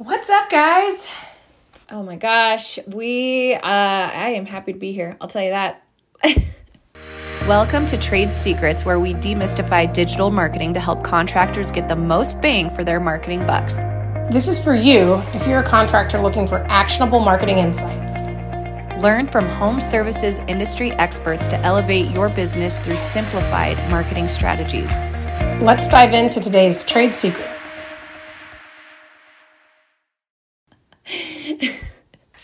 What's up, guys? Oh my gosh, we, uh, I am happy to be here. I'll tell you that. Welcome to Trade Secrets, where we demystify digital marketing to help contractors get the most bang for their marketing bucks. This is for you if you're a contractor looking for actionable marketing insights. Learn from home services industry experts to elevate your business through simplified marketing strategies. Let's dive into today's trade secret.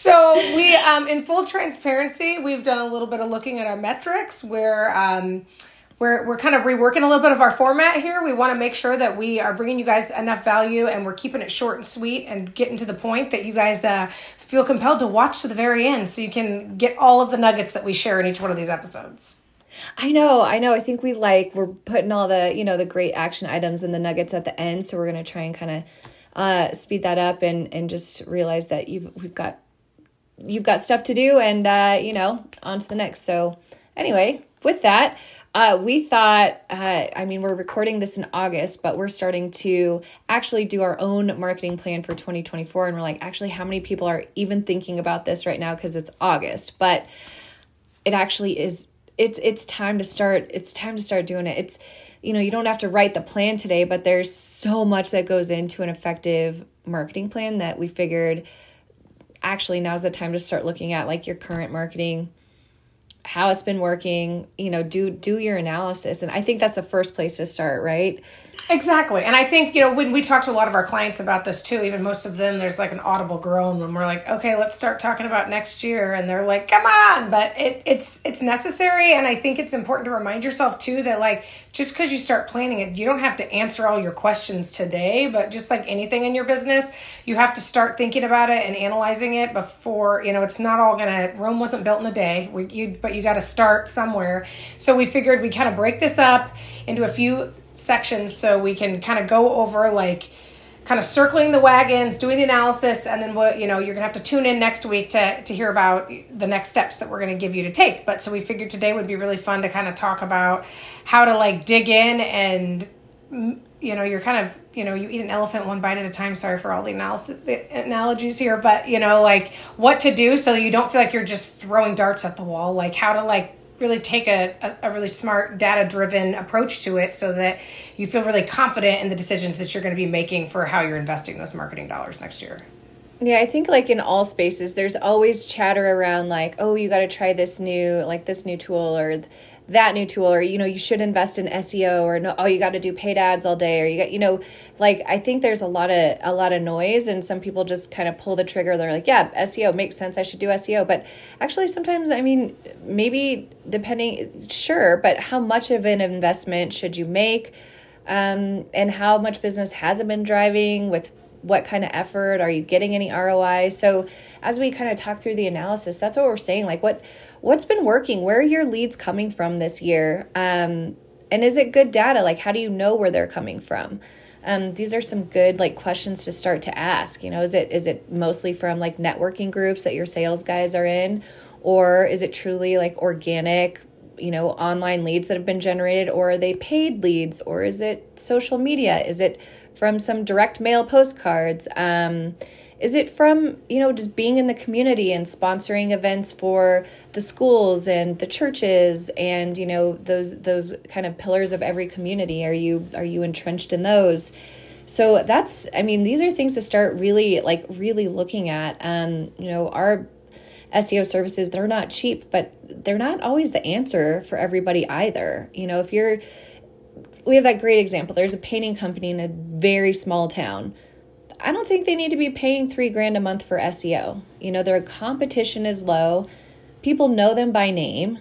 So we, um, in full transparency, we've done a little bit of looking at our metrics. Where um, we're we're kind of reworking a little bit of our format here. We want to make sure that we are bringing you guys enough value, and we're keeping it short and sweet, and getting to the point that you guys uh, feel compelled to watch to the very end, so you can get all of the nuggets that we share in each one of these episodes. I know, I know. I think we like we're putting all the you know the great action items and the nuggets at the end, so we're gonna try and kind of uh, speed that up and and just realize that you've we've got you've got stuff to do and uh, you know on to the next. So anyway with that uh, we thought uh, i mean we're recording this in august but we're starting to actually do our own marketing plan for 2024 and we're like actually how many people are even thinking about this right now? Because it's august but it actually is it's it's time to start it's time to start doing it. It's you know you don't have to write the plan today but there's so much that goes into an effective marketing plan that we figured actually now's the time to start looking at like your current marketing how it's been working you know do do your analysis. And i think that's the first place to start right Exactly. And I think, you know, when we talk to a lot of our clients about this too, even most of them, there's like an audible groan when we're like, okay, let's start talking about next year. And they're like, come on. But it, it's, it's necessary. And I think it's important to remind yourself too that like, just because you start planning it, you don't have to answer all your questions today. But just like anything in your business, you have to start thinking about it and analyzing it before, you know, it's not all going to, Rome wasn't built in a day, we, you, but you got to start somewhere. So we figured we kind of break this up into a few sections so we can kind of go over like kind of circling the wagons, doing the analysis, and then what you know you're gonna have to tune in next week to to hear about the next steps that we're gonna give you to take. But so we figured today would be really fun to kind of talk about how to like dig in and mm, you know you're kind of you know you eat an elephant one bite at a time sorry for all the analysis the analogies here but you know like what to do so you don't feel like you're just throwing darts at the wall like how to like really take a, a, really smart data driven approach to it so that you feel really confident in the decisions that you're going to be making for how you're investing those marketing dollars next year. Yeah i think like in all spaces there's always chatter around like oh you got to try this new like this new tool or that new tool or you know you should invest in SEO or no oh you got to do paid ads all day or you got you know like I think there's a lot of a lot of noise and some people just kind of pull the trigger. They're like yeah SEO makes sense. I should do SEO but actually sometimes I mean maybe depending sure but how much of an investment should you make? Um, and how much business hasn't been driving with what kind of effort are you getting any ROI so as we kind of talk through the analysis that's what we're saying like what what's been working? Where are your leads coming from this year? Um, and is it good data? Like, how do you know where they're coming from? Um, these are some good like questions to start to ask. You know, is it is it mostly from like networking groups that your sales guys are in, or is it truly like organic? You know, online leads that have been generated, or are they paid leads, or is it social media? Is it from some direct mail postcards? Um, is it from, you know, just being in the community and sponsoring events for the schools and the churches and, you know, those those kind of pillars of every community? Are you are you entrenched in those? So that's I mean, these are things to start really like really looking at. Um, you know, our SEO services, they're not cheap, but they're not always the answer for everybody either. You know, if you're we have that great example. There's a painting company in a very small town I don't think they need to be paying three grand a month for SEO. You know, their competition is low. People know them by name.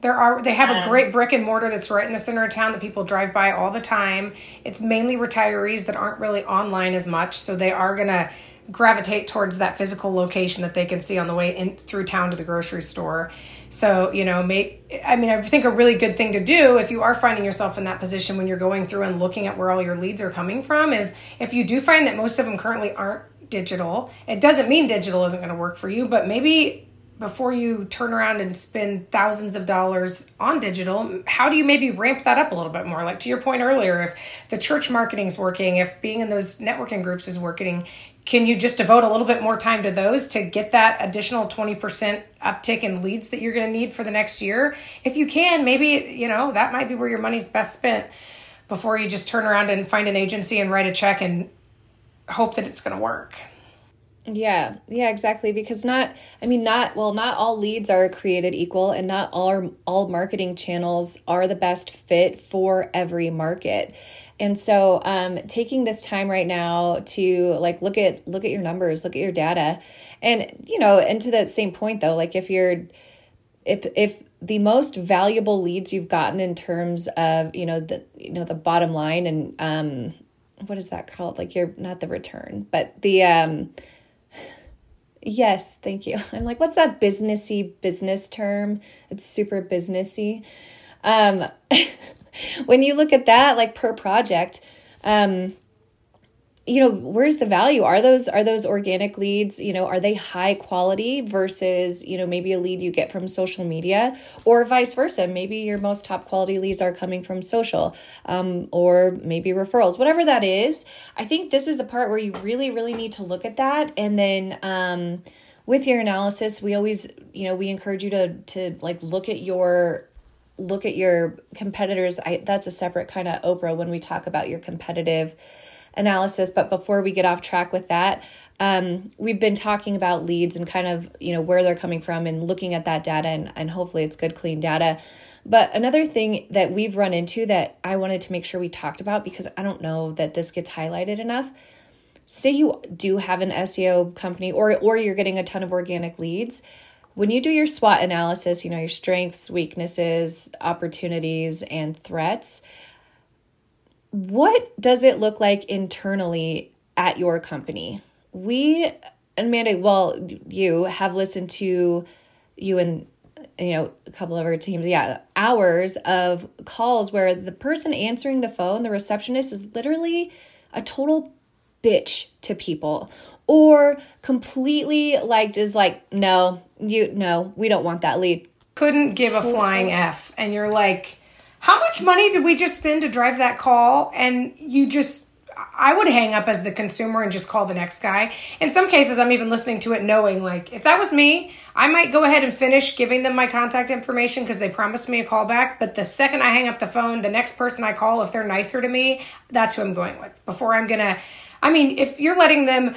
There are they have a um, great brick and mortar that's right in the center of town that people drive by all the time. It's mainly retirees that aren't really online as much, so they are gonna gravitate towards that physical location that they can see on the way in through town to the grocery store. So, you know, make, I mean, I think a really good thing to do if you are finding yourself in that position when you're going through and looking at where all your leads are coming from is if you do find that most of them currently aren't digital, it doesn't mean digital isn't going to work for you, but maybe before you turn around and spend thousands of dollars on digital how do you maybe ramp that up a little bit more like to your point earlier if the church marketing is working if being in those networking groups is working can you just devote a little bit more time to those to get that additional 20% uptick in leads that you're going to need for the next year? If you can, maybe, you know, that might be where your money's best spent before you just turn around and find an agency and write a check and hope that it's going to work. Yeah, yeah, exactly. Because not, I mean, not well, not all leads are created equal, and not all all marketing channels are the best fit for every market. And so, um, taking this time right now to like look at look at your numbers, look at your data, and you know, and to that same point though, like if you're if if the most valuable leads you've gotten in terms of you know the you know the bottom line and um what is that called like you're not the return but the um yes thank you. I'm like what's that businessy business term? It's super businessy. Um when you look at that like per project um you know where's the value? Are those are those organic leads you know are they high quality versus you know maybe a lead you get from social media or vice versa? Maybe your most top quality leads are coming from social um, or maybe referrals whatever that is. I think this is the part where you really really need to look at that. And then um, with your analysis we always you know we encourage you to to like look at your look at your competitors. I, that's a separate kind of oprah when we talk about your competitive analysis but before we get off track with that um, we've been talking about leads and kind of you know where they're coming from and looking at that data and, and hopefully it's good clean data. But another thing that we've run into that i wanted to make sure we talked about because i don't know that this gets highlighted enough say you do have an seo company or or you're getting a ton of organic leads when you do your SWOT analysis, you know, your strengths, weaknesses, opportunities, and threats, what does it look like internally at your company? We, Amanda, well, you have listened to you and you know a couple of our teams yeah hours of calls where the person answering the phone the receptionist is literally a total bitch to people or completely like is like no you no we don't want that lead. Couldn't give a flying f. And you're like how much money did we just spend to drive that call and you just I would hang up as the consumer and just call the next guy. In some cases, I'm even listening to it knowing, like, if that was me, I might go ahead and finish giving them my contact information because they promised me a call back. But the second I hang up the phone, the next person I call, if they're nicer to me, that's who I'm going with. Before I'm going to, I mean, if you're letting them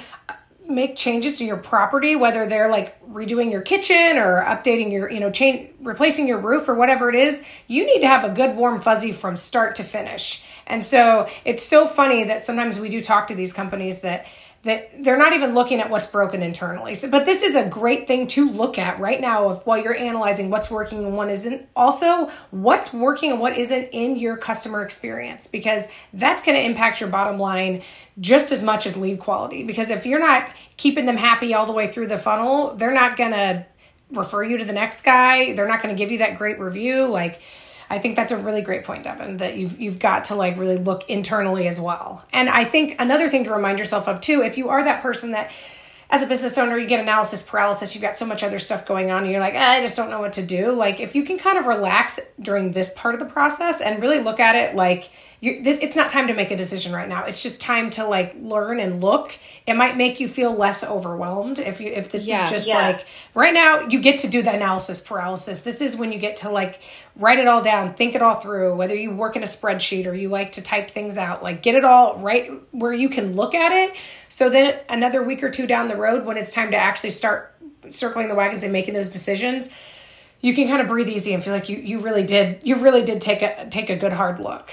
make changes to your property whether they're like redoing your kitchen or updating your you know change replacing your roof or whatever it is you need to have a good warm fuzzy from start to finish. And so it's so funny that sometimes we do talk to these companies that that they're not even looking at what's broken internally. So, but this is a great thing to look at right now of while you're analyzing what's working and what isn't. Also, what's working and what isn't in your customer experience because that's going to impact your bottom line just as much as lead quality. Because if you're not keeping them happy all the way through the funnel, they're not going to refer you to the next guy. They're not going to give you that great review. Like I think that's a really great point, Devin, that you've you've got to like really look internally as well. And I think another thing to remind yourself of too, if you are that person that as a business owner, you get analysis paralysis, you've got so much other stuff going on, and you're like, eh, I just don't know what to do. Like, if you can kind of relax during this part of the process and really look at it like you this, it's not time to make a decision right now. It's just time to like learn and look. It might make you feel less overwhelmed if you if this yeah, is just yeah. like right now you get to do the analysis paralysis. This is when you get to like write it all down, think it all through, whether you work in a spreadsheet or you like to type things out, like get it all right where you can look at it. So then another week or two down the road when it's time to actually start circling the wagons and making those decisions, you can kind of breathe easy and feel like you you really did you really did take a take a good hard look.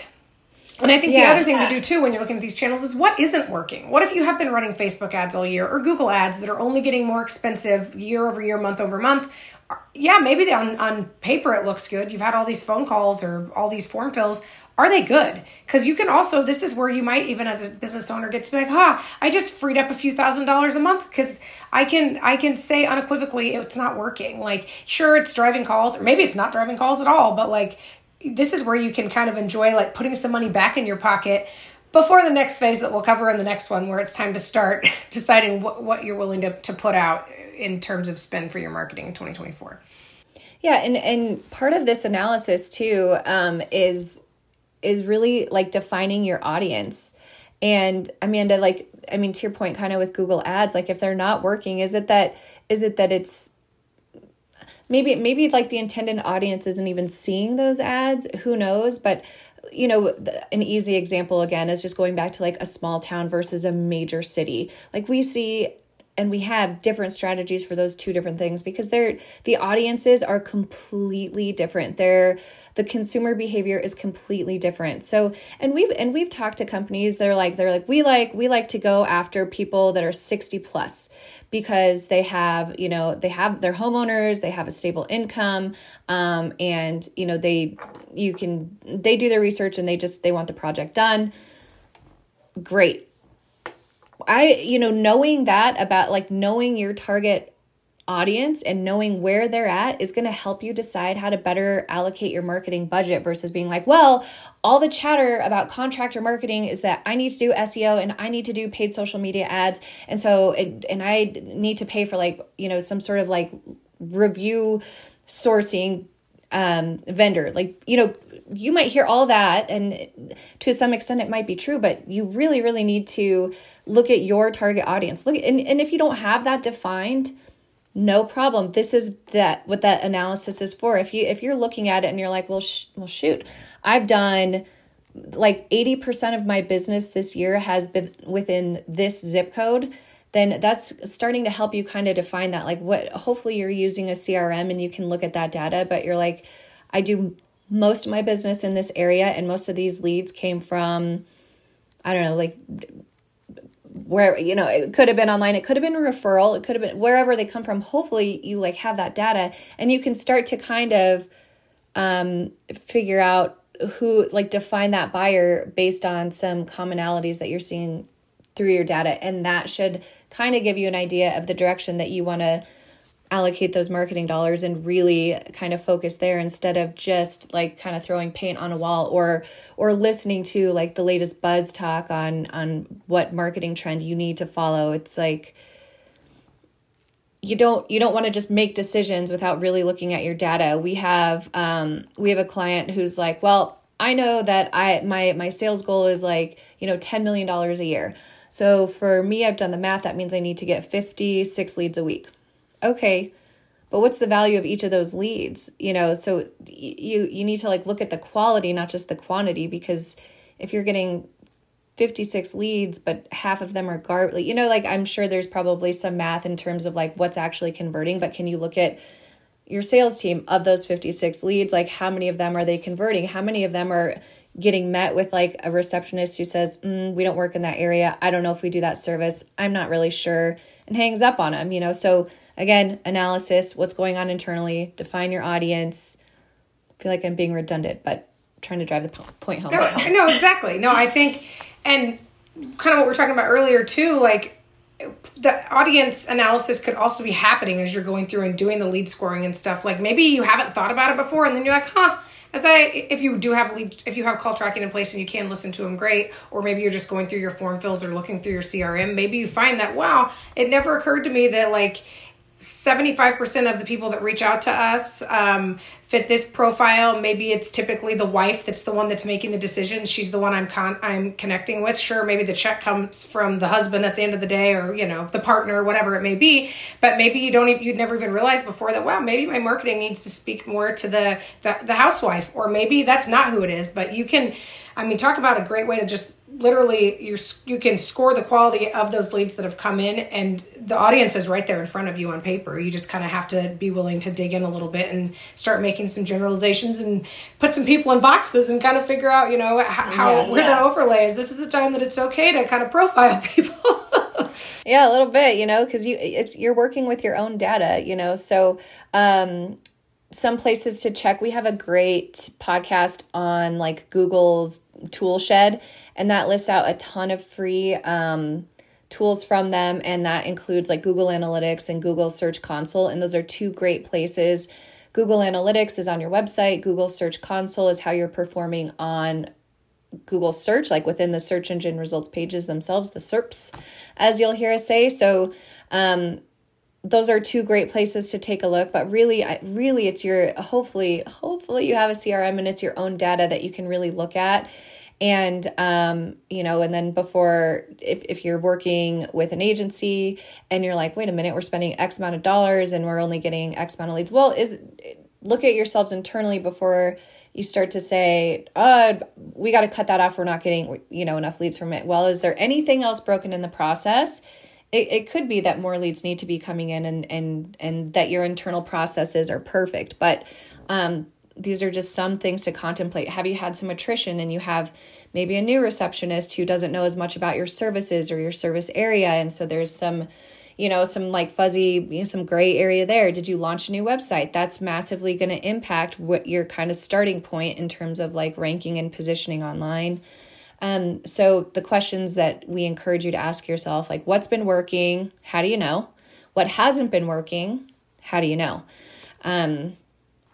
And I think yeah, the other thing yeah. to do too when you're looking at these channels is what isn't working? What if you have been running Facebook ads all year or Google ads that are only getting more expensive year over year, month over month? Yeah, maybe on, on paper it looks good. You've had all these phone calls or all these form fills. Are they good? Because you can also, this is where you might even as a business owner get to be like, huh, I just freed up a few thousand dollars a month because I can I can say unequivocally it's not working. Like, sure, it's driving calls, or maybe it's not driving calls at all, but like this is where you can kind of enjoy like putting some money back in your pocket before the next phase that we'll cover in the next one where it's time to start deciding what, what you're willing to, to put out in terms of spend for your marketing in 2024 yeah and and part of this analysis too um, is is really like defining your audience. And Amanda, like, I mean, to your point, kind of with Google Ads, like if they're not working, is it that is it that it's maybe maybe like the intended audience isn't even seeing those ads? Who knows? But you know, an easy example again is just going back to like a small town versus a major city. Like we see and we have different strategies for those two different things because they're the audiences are completely different. They're the consumer behavior is completely different. So and we've and we've talked to companies that are like they're like we like we like to go after people that are 60 plus because they have you know they have their homeowners they have a stable income um, and you know they you can they do their research and they just they want the project done. Great I, you know, knowing that about like knowing your target audience and knowing where they're at is going to help you decide how to better allocate your marketing budget versus being like, well, all the chatter about contractor marketing is that I need to do SEO and I need to do paid social media ads. And so, it, and I need to pay for like, you know, some sort of like review sourcing um, vendor. Like, you know, you might hear all that and to some extent it might be true, but you really, really need to look at your target audience. Look, and, and if you don't have that defined, no problem. This is that what that analysis is for. If you if you're looking at it and you're like, well, sh- well, shoot, I've done like 80% of my business this year has been within this zip code then that's starting to help you kind of define that like what hopefully you're using a crm and you can look at that data but you're like i do most of my business in this area and most of these leads came from i don't know like where you know it could have been online it could have been a referral it could have been wherever they come from hopefully you like have that data and you can start to kind of um figure out who like define that buyer based on some commonalities that you're seeing through your data. And that should kind of give you an idea of the direction that you want to allocate those marketing dollars and really kind of focus there instead of just like kind of throwing paint on a wall or or listening to like the latest buzz talk on on what marketing trend you need to follow. It's like you don't you don't want to just make decisions without really looking at your data. We have um we have a client who's like well i know that i my my sales goal is like you know 10 million dollars a year. So for me i've done the math. That means i need to get 56 leads a week okay but what's the value of each of those leads? You know so you you need to like look at the quality not just the quantity because if you're getting 56 leads but half of them are garbage you know like i'm sure there's probably some math in terms of like what's actually converting but can you look at your sales team of those 56 leads? Like how many of them are they converting? How many of them are getting met with like a receptionist who says mm, we don't work in that area. I don't know if we do that service. I'm not really sure and hangs up on them you know? So Again, analysis, what's going on internally, define your audience. I feel like I'm being redundant, but trying to drive the point home. No, no, exactly. No, I think, and kind of what we are talking about earlier too, like the audience analysis could also be happening as you're going through and doing the lead scoring and stuff. Like maybe you haven't thought about it before, and then you're like, huh. As I, if you do have lead, if you have call tracking in place and you can listen to them, great. Or maybe you're just going through your form fills or looking through your CRM. Maybe you find that wow, it never occurred to me that like 75% of the people that reach out to us um, fit this profile. Maybe it's typically the wife that's the one that's making the decisions. She's the one I'm con- I'm connecting with. Sure, maybe the check comes from the husband at the end of the day, or you know the partner, whatever it may be. But maybe you don't you'd never even realized before that. Wow, maybe my marketing needs to speak more to the the, the housewife, or maybe that's not who it is. But you can, I mean, talk about a great way to just literally you you can score the quality of those leads that have come in and the audience is right there in front of you on paper. You just kind of have to be willing to dig in a little bit and start making some generalizations and put some people in boxes and kind of figure out you know how, yeah, where yeah. that overlay is. This is the time that it's okay to kind of profile people. Yeah a little bit you know because you it's you're working with your own data you know so um some places to check. We have a great podcast on like google's tool shed and that lists out a ton of free um, tools from them and that includes like google analytics and google search console and those are two great places. Google analytics is on your website. Google search console is how you're performing on google search like within the search engine results pages themselves the serps as you'll hear us say. So um, those are two great places to take a look but really really it's your hopefully hopefully you have a crm and it's your own data that you can really look at. And um, you know and then before if, if you're working with an agency and you're like wait a minute we're spending x amount of dollars and we're only getting x amount of leads. Well is look at yourselves internally before you start to say uh we got to cut that off. We're not getting you know enough leads from it. Well is there anything else broken in the process it, it could be that more leads need to be coming in and and and that your internal processes are perfect but um these are just some things to contemplate. Have you had some attrition and you have maybe a new receptionist who doesn't know as much about your services or your service area? And so there's some, you know, some like fuzzy, you know, some gray area there. Did you launch a new website? That's massively going to impact what your kind of starting point in terms of like ranking and positioning online. Um, so the questions that we encourage you to ask yourself, like what's been working? How do you know? What hasn't been working? How do you know? Um,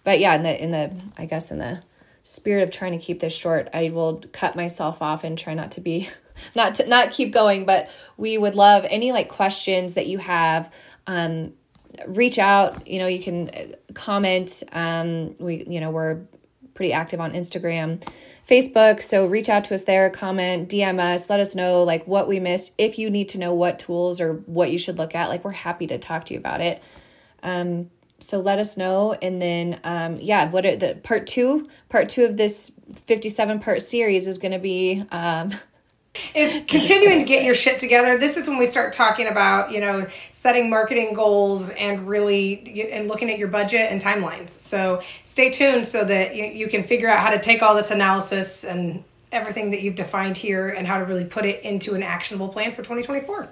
but yeah, in the in the I guess in the spirit of trying to keep this short, I will cut myself off and try not to be not to not keep going, but we would love any like questions that you have um reach out, you know, you can uh, comment um we you know, we're pretty active on Instagram, Facebook, so reach out to us there, comment, DM us, let us know like what we missed. If you need to know what tools or what you should look at, like we're happy to talk to you about it. Um so let us know and then um yeah what are the part two part two of this 57 part series is going to be um is continuing to get your shit together this is when we start talking about you know setting marketing goals and really and looking at your budget and timelines so stay tuned so that you, you can figure out how to take all this analysis and everything that you've defined here and how to really put it into an actionable plan for 2024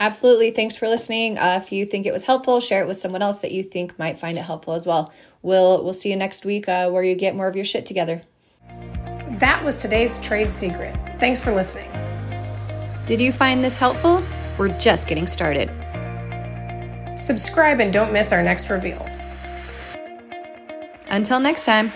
Absolutely. Thanks for listening. Uh, if you think it was helpful, share it with someone else that you think might find it helpful as well. We'll we'll see you next week uh, where you get more of your shit together. That was today's trade secret. Thanks for listening. Did you find this helpful? We're just getting started. Subscribe and don't miss our next reveal. Until next time.